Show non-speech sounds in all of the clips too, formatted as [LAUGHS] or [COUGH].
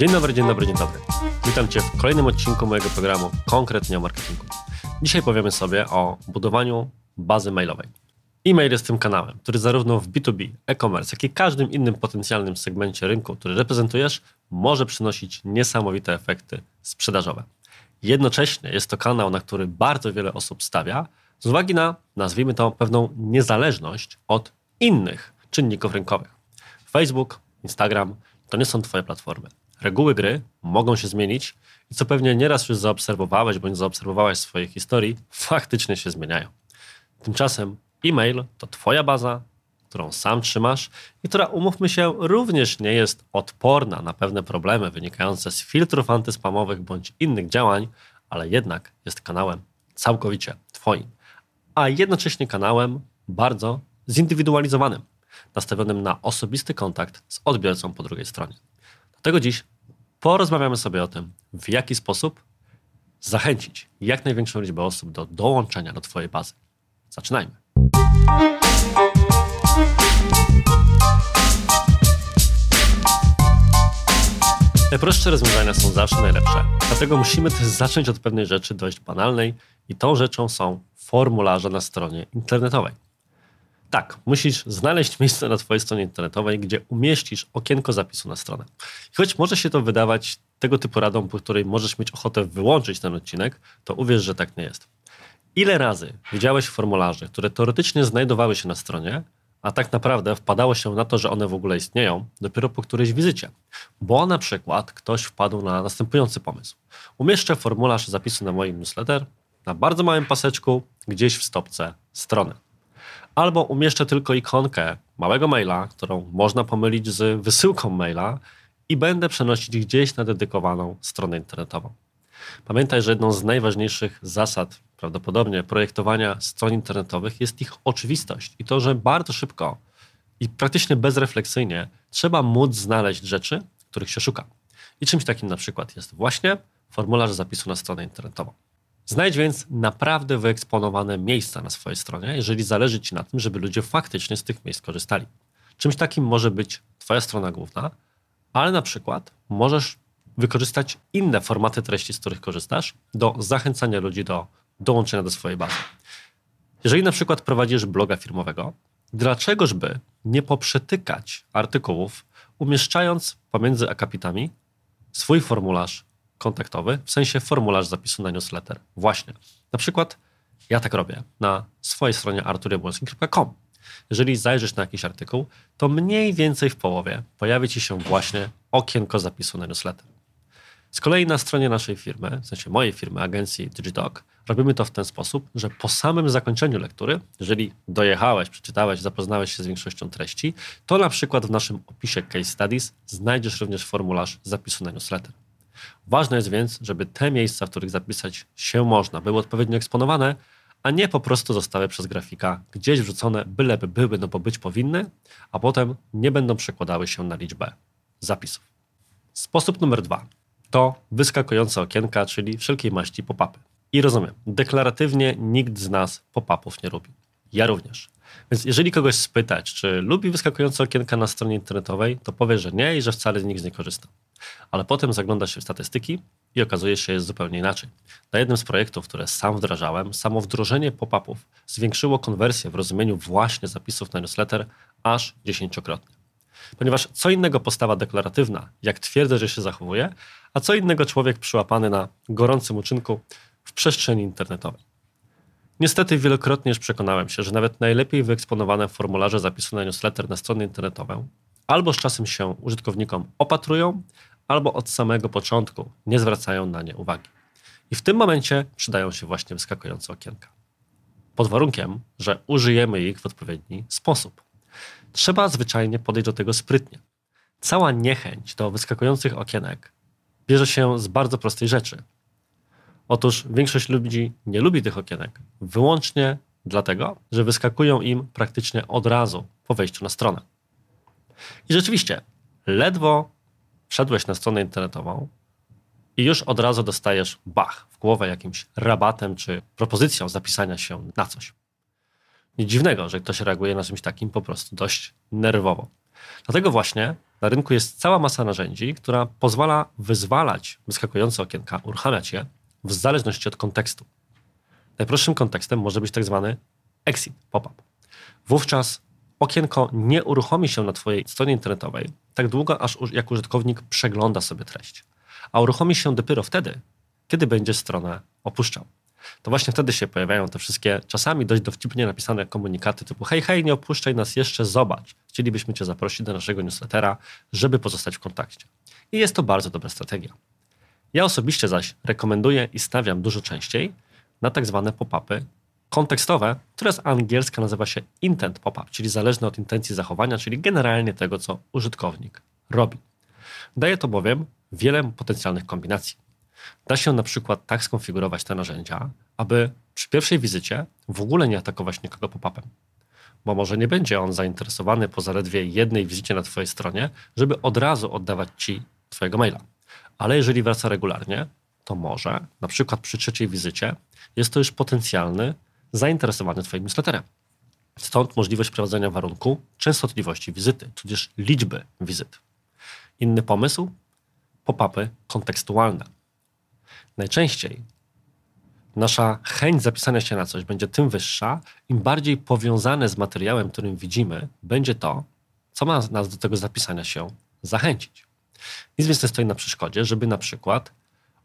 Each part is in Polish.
Dzień dobry, dzień dobry, dzień dobry. Witam Cię w kolejnym odcinku mojego programu Konkretnie o marketingu. Dzisiaj powiemy sobie o budowaniu bazy mailowej. E-mail jest tym kanałem, który zarówno w B2B, e-commerce, jak i każdym innym potencjalnym segmencie rynku, który reprezentujesz, może przynosić niesamowite efekty sprzedażowe. Jednocześnie jest to kanał, na który bardzo wiele osób stawia, z uwagi na, nazwijmy to, pewną niezależność od innych czynników rynkowych. Facebook, Instagram to nie są Twoje platformy. Reguły gry mogą się zmienić i co pewnie nieraz już zaobserwowałeś bądź zaobserwowałaś w swojej historii, faktycznie się zmieniają. Tymczasem e-mail to Twoja baza, którą sam trzymasz i która, umówmy się, również nie jest odporna na pewne problemy wynikające z filtrów antyspamowych bądź innych działań, ale jednak jest kanałem całkowicie Twoim, a jednocześnie kanałem bardzo zindywidualizowanym, nastawionym na osobisty kontakt z odbiorcą po drugiej stronie. Dlatego dziś porozmawiamy sobie o tym, w jaki sposób zachęcić jak największą liczbę osób do dołączenia do Twojej bazy. Zaczynajmy. Najprostsze rozwiązania są zawsze najlepsze, dlatego musimy też zacząć od pewnej rzeczy dość banalnej i tą rzeczą są formularze na stronie internetowej. Tak, musisz znaleźć miejsce na Twojej stronie internetowej, gdzie umieścisz okienko zapisu na stronę. I choć może się to wydawać tego typu radą, po której możesz mieć ochotę wyłączyć ten odcinek, to uwierz, że tak nie jest. Ile razy widziałeś formularze, które teoretycznie znajdowały się na stronie, a tak naprawdę wpadało się na to, że one w ogóle istnieją, dopiero po którejś wizycie. Bo na przykład ktoś wpadł na następujący pomysł. Umieszczę formularz zapisu na moim newsletter na bardzo małym paseczku gdzieś w stopce strony albo umieszczę tylko ikonkę małego maila, którą można pomylić z wysyłką maila i będę przenosić gdzieś na dedykowaną stronę internetową. Pamiętaj, że jedną z najważniejszych zasad prawdopodobnie projektowania stron internetowych jest ich oczywistość i to, że bardzo szybko i praktycznie bezrefleksyjnie trzeba móc znaleźć rzeczy, których się szuka. I czymś takim na przykład jest właśnie formularz zapisu na stronę internetową. Znajdź więc naprawdę wyeksponowane miejsca na swojej stronie, jeżeli zależy Ci na tym, żeby ludzie faktycznie z tych miejsc korzystali. Czymś takim może być Twoja strona główna, ale na przykład możesz wykorzystać inne formaty treści, z których korzystasz, do zachęcania ludzi do dołączenia do swojej bazy. Jeżeli na przykład prowadzisz bloga firmowego, dlaczegożby nie poprzetykać artykułów, umieszczając pomiędzy akapitami swój formularz kontaktowy, w sensie formularz zapisu na newsletter. Właśnie. Na przykład ja tak robię na swojej stronie arturjabłonski.com. Jeżeli zajrzysz na jakiś artykuł, to mniej więcej w połowie pojawi Ci się właśnie okienko zapisu na newsletter. Z kolei na stronie naszej firmy, w sensie mojej firmy, agencji DigiDoc, robimy to w ten sposób, że po samym zakończeniu lektury, jeżeli dojechałeś, przeczytałeś, zapoznałeś się z większością treści, to na przykład w naszym opisie Case Studies znajdziesz również formularz zapisu na newsletter. Ważne jest więc, żeby te miejsca, w których zapisać się można, były odpowiednio eksponowane, a nie po prostu zostały przez grafika gdzieś wrzucone, byleby były, no bo być powinny, a potem nie będą przekładały się na liczbę zapisów. Sposób numer dwa to wyskakujące okienka, czyli wszelkiej maści pop-upy. I rozumiem, deklaratywnie nikt z nas pop-upów nie lubi. Ja również. Więc jeżeli kogoś spytać, czy lubi wyskakujące okienka na stronie internetowej, to powie, że nie i że wcale z nich nie korzysta ale potem zagląda się w statystyki i okazuje się, że jest zupełnie inaczej. Na jednym z projektów, które sam wdrażałem, samo wdrożenie pop-upów zwiększyło konwersję w rozumieniu właśnie zapisów na newsletter aż dziesięciokrotnie. Ponieważ co innego postawa deklaratywna, jak twierdzę, że się zachowuje, a co innego człowiek przyłapany na gorącym uczynku w przestrzeni internetowej. Niestety wielokrotnie już przekonałem się, że nawet najlepiej wyeksponowane formularze zapisu na newsletter na stronę internetową albo z czasem się użytkownikom opatrują, albo od samego początku nie zwracają na nie uwagi. I w tym momencie przydają się właśnie wyskakujące okienka. Pod warunkiem, że użyjemy ich w odpowiedni sposób. Trzeba zwyczajnie podejść do tego sprytnie. Cała niechęć do wyskakujących okienek bierze się z bardzo prostej rzeczy. Otóż większość ludzi nie lubi tych okienek wyłącznie dlatego, że wyskakują im praktycznie od razu po wejściu na stronę. I rzeczywiście, ledwo wszedłeś na stronę internetową i już od razu dostajesz bach w głowę jakimś rabatem czy propozycją zapisania się na coś. Nic dziwnego, że ktoś reaguje na czymś takim po prostu dość nerwowo. Dlatego właśnie na rynku jest cała masa narzędzi, która pozwala wyzwalać wyskakujące okienka, uruchamiać je w zależności od kontekstu. Najprostszym kontekstem może być tak zwany exit pop-up. Wówczas okienko nie uruchomi się na Twojej stronie internetowej tak długo, aż jak użytkownik przegląda sobie treść. A uruchomi się dopiero wtedy, kiedy będzie stronę opuszczał. To właśnie wtedy się pojawiają te wszystkie czasami dość dowcipnie napisane komunikaty typu hej, hej, nie opuszczaj nas jeszcze, zobacz. Chcielibyśmy Cię zaprosić do naszego newslettera, żeby pozostać w kontakcie. I jest to bardzo dobra strategia. Ja osobiście zaś rekomenduję i stawiam dużo częściej na tak zwane pop-upy kontekstowe, które z angielska nazywa się intent pop-up, czyli zależne od intencji zachowania, czyli generalnie tego, co użytkownik robi. Daje to bowiem wiele potencjalnych kombinacji. Da się na przykład tak skonfigurować te narzędzia, aby przy pierwszej wizycie w ogóle nie atakować nikogo pop-upem. Bo może nie będzie on zainteresowany po zaledwie jednej wizycie na Twojej stronie, żeby od razu oddawać Ci Twojego maila. Ale jeżeli wraca regularnie, to może, na przykład przy trzeciej wizycie, jest to już potencjalny zainteresowany Twoim newsletterem. Stąd możliwość wprowadzenia warunku częstotliwości wizyty, tudzież liczby wizyt. Inny pomysł? Pop-upy kontekstualne. Najczęściej nasza chęć zapisania się na coś będzie tym wyższa, im bardziej powiązane z materiałem, którym widzimy, będzie to, co ma nas do tego zapisania się zachęcić. Nic więc nie stoi na przeszkodzie, żeby na przykład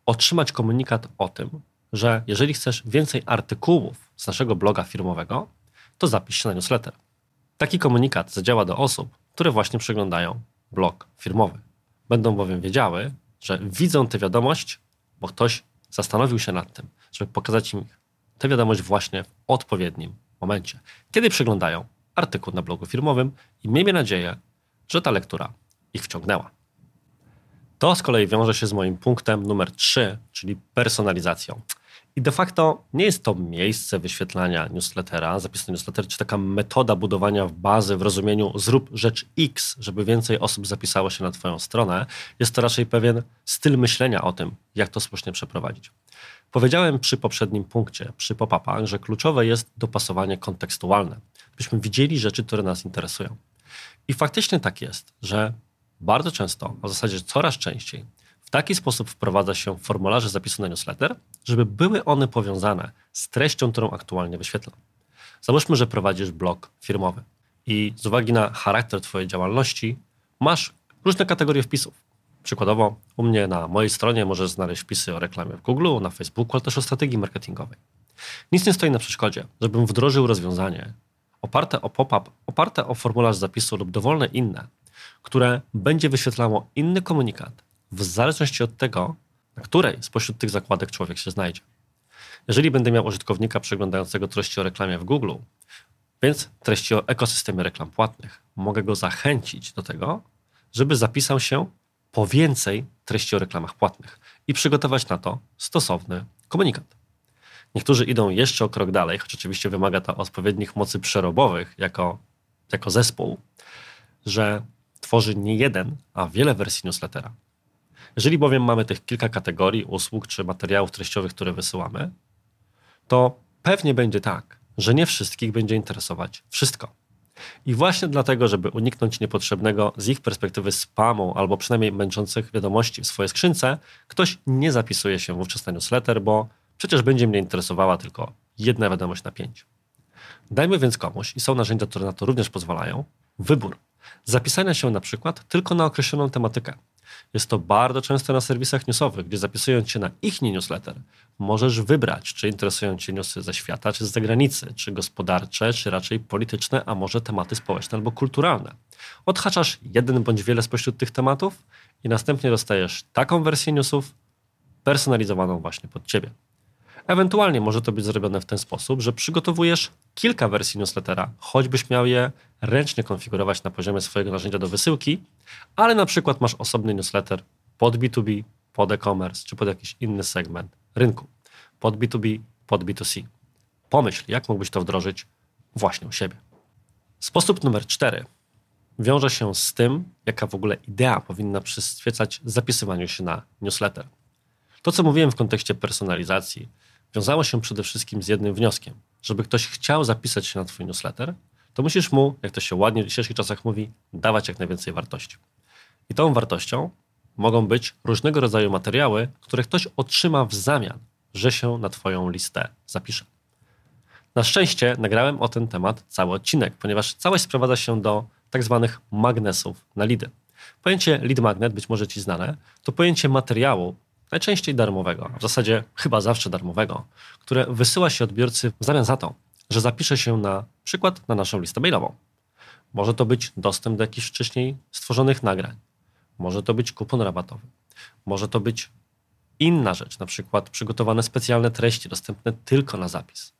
otrzymać komunikat o tym, że jeżeli chcesz więcej artykułów z naszego bloga firmowego, to zapisz się na newsletter. Taki komunikat zadziała do osób, które właśnie przeglądają blog firmowy. Będą bowiem wiedziały, że widzą tę wiadomość, bo ktoś zastanowił się nad tym, żeby pokazać im tę wiadomość właśnie w odpowiednim momencie, kiedy przeglądają artykuł na blogu firmowym i miejmy nadzieję, że ta lektura ich wciągnęła. To z kolei wiąże się z moim punktem numer 3, czyli personalizacją. I de facto nie jest to miejsce wyświetlania newslettera, zapis na newsletter, czy taka metoda budowania bazy w rozumieniu zrób rzecz X, żeby więcej osób zapisało się na Twoją stronę. Jest to raczej pewien styl myślenia o tym, jak to słusznie przeprowadzić. Powiedziałem przy poprzednim punkcie, przy pop-upach, że kluczowe jest dopasowanie kontekstualne, byśmy widzieli rzeczy, które nas interesują. I faktycznie tak jest, że bardzo często, a w zasadzie coraz częściej, w taki sposób wprowadza się formularze zapisu na newsletter, żeby były one powiązane z treścią, którą aktualnie wyświetlam. Załóżmy, że prowadzisz blog firmowy i z uwagi na charakter Twojej działalności masz różne kategorie wpisów. Przykładowo, u mnie na mojej stronie możesz znaleźć wpisy o reklamie w Google, na Facebooku, ale też o strategii marketingowej. Nic nie stoi na przeszkodzie, żebym wdrożył rozwiązanie oparte o pop-up, oparte o formularz zapisu lub dowolne inne, które będzie wyświetlało inny komunikat w zależności od tego, na której spośród tych zakładek człowiek się znajdzie. Jeżeli będę miał użytkownika przeglądającego treści o reklamie w Google, więc treści o ekosystemie reklam płatnych, mogę go zachęcić do tego, żeby zapisał się po więcej treści o reklamach płatnych i przygotować na to stosowny komunikat. Niektórzy idą jeszcze o krok dalej, choć oczywiście wymaga to odpowiednich mocy przerobowych jako, jako zespół, że tworzy nie jeden, a wiele wersji newslettera. Jeżeli bowiem mamy tych kilka kategorii usług czy materiałów treściowych, które wysyłamy, to pewnie będzie tak, że nie wszystkich będzie interesować wszystko. I właśnie dlatego, żeby uniknąć niepotrzebnego z ich perspektywy spamu albo przynajmniej męczących wiadomości w swojej skrzynce, ktoś nie zapisuje się wówczas na newsletter, bo przecież będzie mnie interesowała tylko jedna wiadomość na pięć. Dajmy więc komuś, i są narzędzia, które na to również pozwalają, wybór. Zapisania się na przykład tylko na określoną tematykę. Jest to bardzo często na serwisach newsowych, gdzie zapisując się na ich newsletter, możesz wybrać, czy interesują Cię newsy ze świata, czy z zagranicy, czy gospodarcze, czy raczej polityczne, a może tematy społeczne albo kulturalne. Odhaczasz jeden bądź wiele spośród tych tematów i następnie dostajesz taką wersję newsów personalizowaną właśnie pod Ciebie. Ewentualnie może to być zrobione w ten sposób, że przygotowujesz kilka wersji newslettera, choćbyś miał je ręcznie konfigurować na poziomie swojego narzędzia do wysyłki, ale na przykład masz osobny newsletter pod B2B, pod e-commerce czy pod jakiś inny segment rynku. Pod B2B, pod B2C. Pomyśl, jak mógłbyś to wdrożyć właśnie u siebie. Sposób numer cztery wiąże się z tym, jaka w ogóle idea powinna przyświecać zapisywaniu się na newsletter. To, co mówiłem w kontekście personalizacji, wiązało się przede wszystkim z jednym wnioskiem. Żeby ktoś chciał zapisać się na Twój newsletter, to musisz mu, jak to się ładnie w dzisiejszych czasach mówi, dawać jak najwięcej wartości. I tą wartością mogą być różnego rodzaju materiały, które ktoś otrzyma w zamian, że się na Twoją listę zapisze. Na szczęście nagrałem o ten temat cały odcinek, ponieważ całość sprowadza się do tak zwanych magnesów na lidy. Pojęcie lead magnet, być może Ci znane, to pojęcie materiału, najczęściej darmowego, a w zasadzie chyba zawsze darmowego, które wysyła się odbiorcy w zamian za to, że zapisze się na przykład na naszą listę mailową. Może to być dostęp do jakichś wcześniej stworzonych nagrań. Może to być kupon rabatowy. Może to być inna rzecz, na przykład przygotowane specjalne treści dostępne tylko na zapis.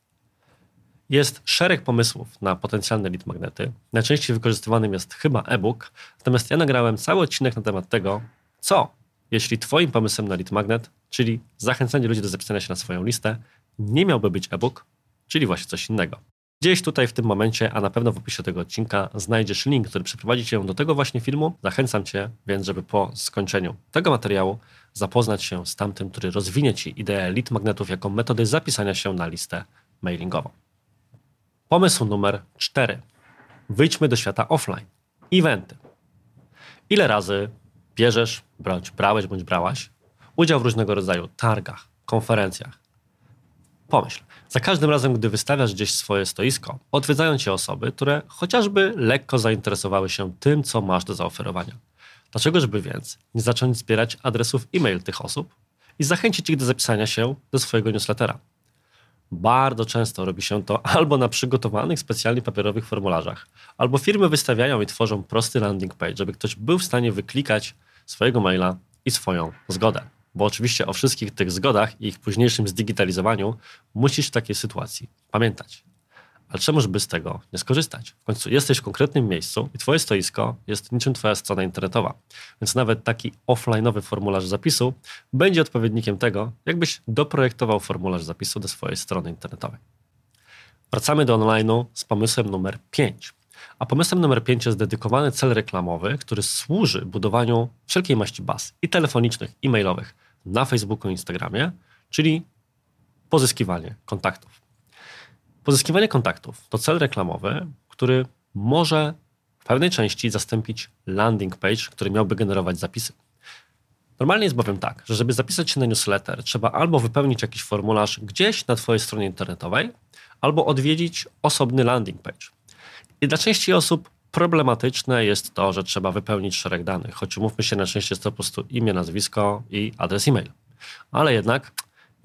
Jest szereg pomysłów na potencjalne lead magnety. Najczęściej wykorzystywanym jest chyba e-book, natomiast ja nagrałem cały odcinek na temat tego, co jeśli Twoim pomysłem na lead magnet, czyli zachęcanie ludzi do zapisania się na swoją listę, nie miałby być e-book, czyli właśnie coś innego. Gdzieś tutaj w tym momencie, a na pewno w opisie tego odcinka, znajdziesz link, który przyprowadzi Cię do tego właśnie filmu. Zachęcam Cię więc, żeby po skończeniu tego materiału zapoznać się z tamtym, który rozwinie Ci ideę lead magnetów jako metody zapisania się na listę mailingową. Pomysł numer 4. Wyjdźmy do świata offline. Eventy. Ile razy bierzesz, bądź brałeś, bądź brałaś udział w różnego rodzaju targach, konferencjach? Pomyśl, za każdym razem, gdy wystawiasz gdzieś swoje stoisko, odwiedzają cię osoby, które chociażby lekko zainteresowały się tym, co masz do zaoferowania. Dlaczegożby więc nie zacząć zbierać adresów e-mail tych osób i zachęcić ich do zapisania się do swojego newslettera? Bardzo często robi się to [LAUGHS] albo na przygotowanych specjalnie papierowych formularzach, albo firmy wystawiają i tworzą prosty landing page, żeby ktoś był w stanie wyklikać swojego maila i swoją zgodę. Bo oczywiście o wszystkich tych zgodach i ich późniejszym zdigitalizowaniu musisz w takiej sytuacji pamiętać. Ale czemuż by z tego nie skorzystać? W końcu jesteś w konkretnym miejscu i twoje stoisko jest niczym twoja strona internetowa. Więc nawet taki offline'owy formularz zapisu będzie odpowiednikiem tego, jakbyś doprojektował formularz zapisu do swojej strony internetowej. Wracamy do online'u z pomysłem numer 5. A pomysłem numer 5 jest dedykowany cel reklamowy, który służy budowaniu wszelkiej maści baz i telefonicznych, i mailowych na Facebooku i Instagramie, czyli pozyskiwanie kontaktów. Pozyskiwanie kontaktów to cel reklamowy, który może w pewnej części zastąpić landing page, który miałby generować zapisy. Normalnie jest bowiem tak, że żeby zapisać się na newsletter, trzeba albo wypełnić jakiś formularz gdzieś na Twojej stronie internetowej, albo odwiedzić osobny landing page. I dla części osób problematyczne jest to, że trzeba wypełnić szereg danych, choć umówmy się, na szczęście jest to po prostu imię, nazwisko i adres e-mail. Ale jednak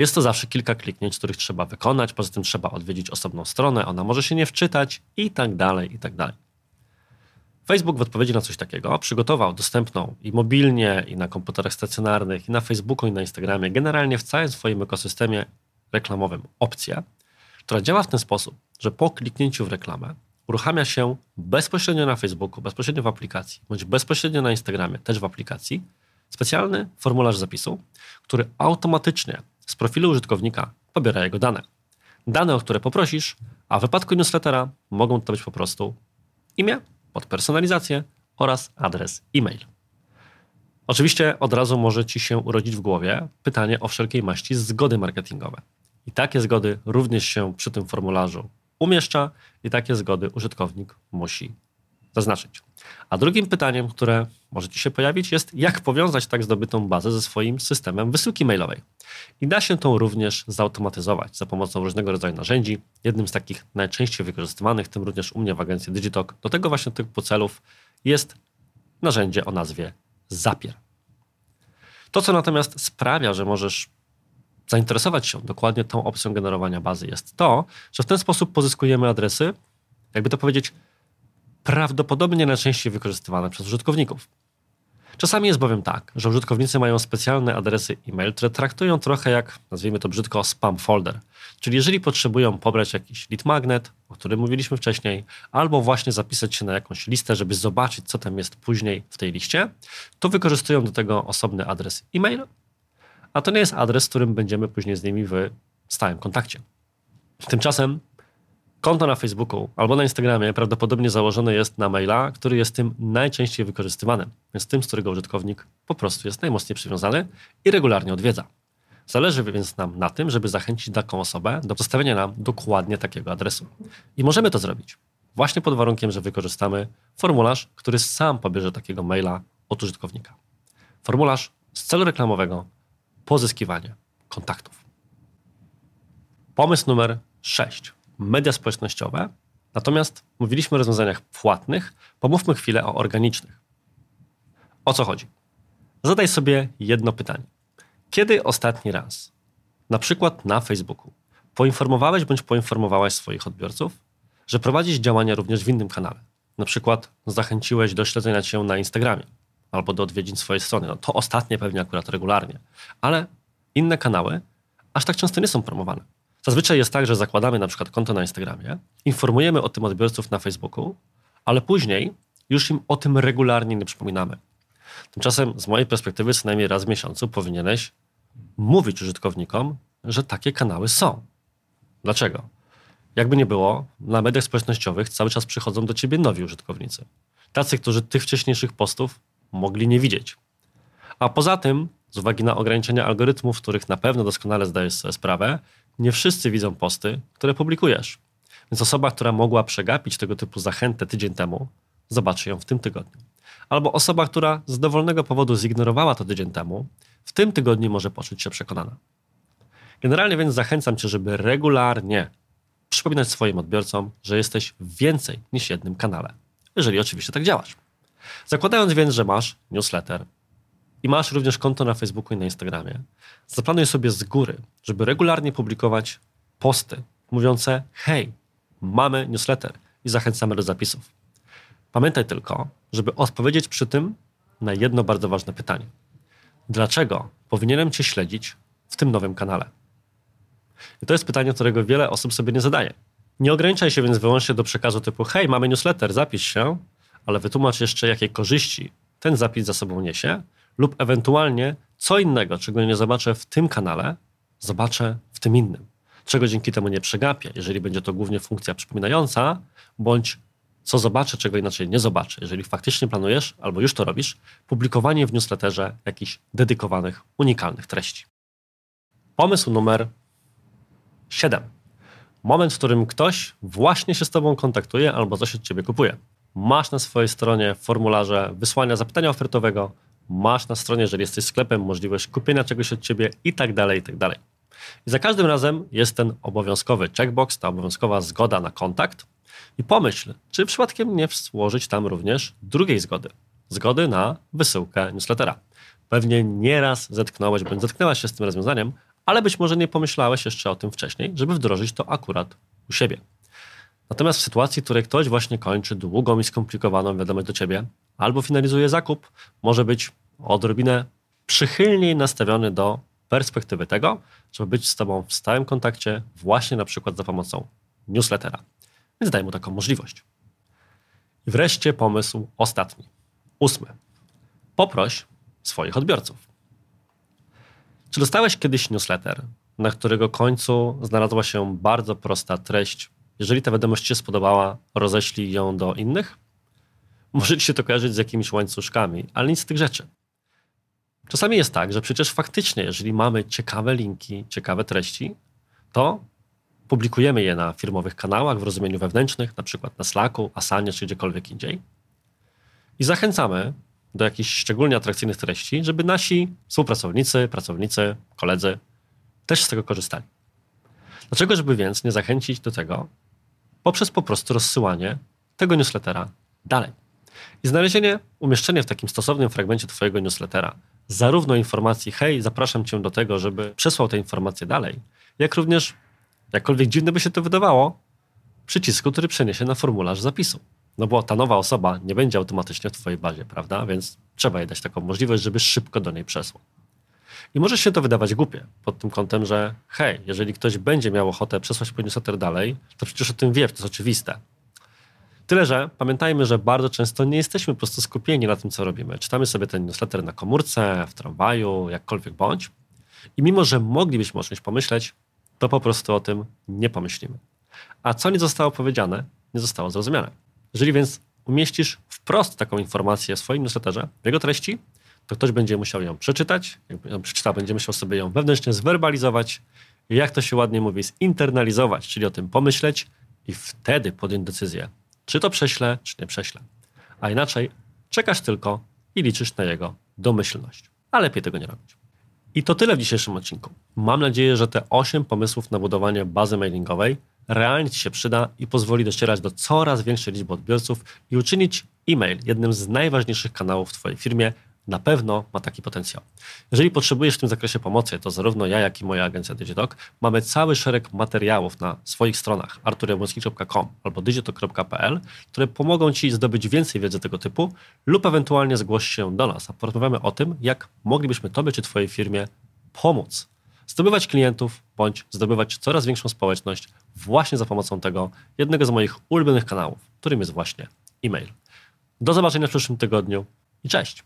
jest to zawsze kilka kliknięć, których trzeba wykonać, poza tym trzeba odwiedzić osobną stronę, ona może się nie wczytać i tak dalej, i tak dalej. Facebook w odpowiedzi na coś takiego przygotował dostępną i mobilnie, i na komputerach stacjonarnych, i na Facebooku, i na Instagramie, generalnie w całym swoim ekosystemie reklamowym opcję, która działa w ten sposób, że po kliknięciu w reklamę uruchamia się bezpośrednio na Facebooku, bezpośrednio w aplikacji, bądź bezpośrednio na Instagramie, też w aplikacji, specjalny formularz zapisu, który automatycznie z profilu użytkownika pobiera jego dane. Dane, o które poprosisz, a w wypadku newslettera mogą to być po prostu imię, podpersonalizację oraz adres e-mail. Oczywiście od razu może Ci się urodzić w głowie pytanie o wszelkiej maści zgody marketingowe. I takie zgody również się przy tym formularzu umieszcza i takie zgody użytkownik musi zaznaczyć. A drugim pytaniem, które może Ci się pojawić, jest jak powiązać tak zdobytą bazę ze swoim systemem wysyłki mailowej. I da się to również zautomatyzować za pomocą różnego rodzaju narzędzi. Jednym z takich najczęściej wykorzystywanych, tym również u mnie w agencji Digitalk, do tego właśnie typu celów jest narzędzie o nazwie Zapier. To, co natomiast sprawia, że możesz zainteresować się dokładnie tą opcją generowania bazy, jest to, że w ten sposób pozyskujemy adresy, jakby to powiedzieć, prawdopodobnie najczęściej wykorzystywane przez użytkowników. Czasami jest bowiem tak, że użytkownicy mają specjalne adresy e-mail, które traktują trochę jak, nazwijmy to brzydko, spam folder. Czyli jeżeli potrzebują pobrać jakiś lead magnet, o którym mówiliśmy wcześniej, albo właśnie zapisać się na jakąś listę, żeby zobaczyć, co tam jest później w tej liście, to wykorzystują do tego osobny adres e-mail, a to nie jest adres, z którym będziemy później z nimi w stałym kontakcie. Tymczasem konto na Facebooku albo na Instagramie prawdopodobnie założone jest na maila, który jest tym najczęściej wykorzystywanym, więc tym, z którego użytkownik po prostu jest najmocniej przywiązany i regularnie odwiedza. Zależy więc nam na tym, żeby zachęcić taką osobę do zostawienia nam dokładnie takiego adresu. I możemy to zrobić właśnie pod warunkiem, że wykorzystamy formularz, który sam pobierze takiego maila od użytkownika. Formularz z celu reklamowego pozyskiwanie kontaktów. Pomysł numer 6. Media społecznościowe. Natomiast mówiliśmy o rozwiązaniach płatnych, pomówmy chwilę o organicznych. O co chodzi? Zadaj sobie jedno pytanie. Kiedy ostatni raz, na przykład na Facebooku, poinformowałeś bądź poinformowałaś swoich odbiorców, że prowadzisz działania również w innym kanale? Na przykład zachęciłeś do śledzenia cię na Instagramie albo do odwiedzin swojej strony. No to ostatnie pewnie akurat regularnie, ale inne kanały aż tak często nie są promowane. Zazwyczaj jest tak, że zakładamy na przykład konto na Instagramie, informujemy o tym odbiorców na Facebooku, ale później już im o tym regularnie nie przypominamy. Tymczasem z mojej perspektywy co najmniej raz w miesiącu powinieneś mówić użytkownikom, że takie kanały są. Dlaczego? Jakby nie było, na mediach społecznościowych cały czas przychodzą do ciebie nowi użytkownicy. Tacy, którzy tych wcześniejszych postów mogli nie widzieć. A poza tym, z uwagi na ograniczenia algorytmów, których na pewno doskonale zdajesz sobie sprawę, nie wszyscy widzą posty, które publikujesz. Więc osoba, która mogła przegapić tego typu zachętę tydzień temu, zobaczy ją w tym tygodniu. Albo osoba, która z dowolnego powodu zignorowała to tydzień temu, w tym tygodniu może poczuć się przekonana. Generalnie więc zachęcam Cię, żeby regularnie przypominać swoim odbiorcom, że jesteś w więcej niż jednym kanale. Jeżeli oczywiście tak działasz. Zakładając więc, że masz newsletter i masz również konto na Facebooku i na Instagramie, zaplanuj sobie z góry, żeby regularnie publikować posty mówiące: hej, mamy newsletter i zachęcamy do zapisów. Pamiętaj tylko, żeby odpowiedzieć przy tym na jedno bardzo ważne pytanie. Dlaczego powinienem Cię śledzić w tym nowym kanale? I to jest pytanie, którego wiele osób sobie nie zadaje. Nie ograniczaj się więc wyłącznie do przekazu typu hej, mamy newsletter, zapisz się, ale wytłumacz jeszcze, jakie korzyści ten zapis za sobą niesie lub ewentualnie co innego, czego nie zobaczę w tym kanale, zobaczę w tym innym. Czego dzięki temu nie przegapię, jeżeli będzie to głównie funkcja przypominająca, bądź co zobaczę, czego inaczej nie zobaczę. Jeżeli faktycznie planujesz, albo już to robisz, publikowanie w newsletterze jakichś dedykowanych, unikalnych treści. Pomysł numer 7. Moment, w którym ktoś właśnie się z Tobą kontaktuje albo coś od Ciebie kupuje. Masz na swojej stronie formularze wysłania zapytania ofertowego, masz na stronie, jeżeli jesteś sklepem, możliwość kupienia czegoś od Ciebie i tak dalej, i tak dalej. I za każdym razem jest ten obowiązkowy checkbox, ta obowiązkowa zgoda na kontakt. I pomyśl, czy przypadkiem nie włożyć tam również drugiej zgody. Zgody na wysyłkę newslettera. Pewnie nieraz zetknąłeś bądź zetknęłaś się z tym rozwiązaniem, ale być może nie pomyślałeś jeszcze o tym wcześniej, żeby wdrożyć to akurat u siebie. Natomiast w sytuacji, w której ktoś właśnie kończy długą i skomplikowaną wiadomość do ciebie, albo finalizuje zakup, może być odrobinę przychylniej nastawiony do perspektywy tego, żeby być z tobą w stałym kontakcie, właśnie na przykład za pomocą newslettera. Więc daj mu taką możliwość. I wreszcie pomysł ostatni, ósmy. Poproś swoich odbiorców. Czy dostałeś kiedyś newsletter, na którego końcu znalazła się bardzo prosta treść? Jeżeli ta wiadomość się spodobała, roześlij ją do innych? Może Ci się to kojarzyć z jakimiś łańcuszkami, ale nic z tych rzeczy. Czasami jest tak, że przecież faktycznie, jeżeli mamy ciekawe linki, ciekawe treści, to publikujemy je na firmowych kanałach w rozumieniu wewnętrznych, na przykład na Slacku, Asanie czy gdziekolwiek indziej. I zachęcamy do jakichś szczególnie atrakcyjnych treści, żeby nasi współpracownicy, pracownicy, koledzy też z tego korzystali. Dlaczego, żeby więc nie zachęcić do tego poprzez po prostu rozsyłanie tego newslettera dalej? I znalezienie, umieszczenie w takim stosownym fragmencie Twojego newslettera zarówno informacji, hej, zapraszam Cię do tego, żeby przesłał te informacje dalej, jak również, jakkolwiek dziwne by się to wydawało, przycisku, który przeniesie na formularz zapisu. No bo ta nowa osoba nie będzie automatycznie w Twojej bazie, prawda? Więc trzeba jej dać taką możliwość, żeby szybko do niej przesłał. I może się to wydawać głupie pod tym kątem, że hej, jeżeli ktoś będzie miał ochotę przesłać po newsletter dalej, to przecież o tym wie, to jest oczywiste. Tyle, że pamiętajmy, że bardzo często nie jesteśmy po prostu skupieni na tym, co robimy. Czytamy sobie ten newsletter na komórce, w tramwaju, jakkolwiek bądź. I mimo, że moglibyśmy o czymś pomyśleć, to po prostu o tym nie pomyślimy. A co nie zostało powiedziane, nie zostało zrozumiane. Jeżeli więc umieścisz wprost taką informację w swoim newsletterze, w jego treści, to ktoś będzie musiał ją przeczytać. Jak ją przeczyta, będzie musiał sobie ją wewnętrznie zwerbalizować. Jak to się ładnie mówi, zinternalizować, czyli o tym pomyśleć i wtedy podjąć decyzję, czy to prześlę, czy nie prześlę. A inaczej czekasz tylko i liczysz na jego domyślność. A lepiej tego nie robić. I to tyle w dzisiejszym odcinku. Mam nadzieję, że te 8 pomysłów na budowanie bazy mailingowej realnie Ci się przyda i pozwoli docierać do coraz większej liczby odbiorców i uczynić e-mail jednym z najważniejszych kanałów w Twojej firmie. Na pewno ma taki potencjał. Jeżeli potrzebujesz w tym zakresie pomocy, to zarówno ja, jak i moja agencja Digitalk mamy cały szereg materiałów na swoich stronach arturjabłocki.com albo digitalk.pl, które pomogą Ci zdobyć więcej wiedzy tego typu lub ewentualnie zgłoś się do nas, a porozmawiamy o tym, jak moglibyśmy Tobie czy Twojej firmie pomóc zdobywać klientów bądź zdobywać coraz większą społeczność właśnie za pomocą tego jednego z moich ulubionych kanałów, którym jest właśnie e-mail. Do zobaczenia w przyszłym tygodniu i cześć!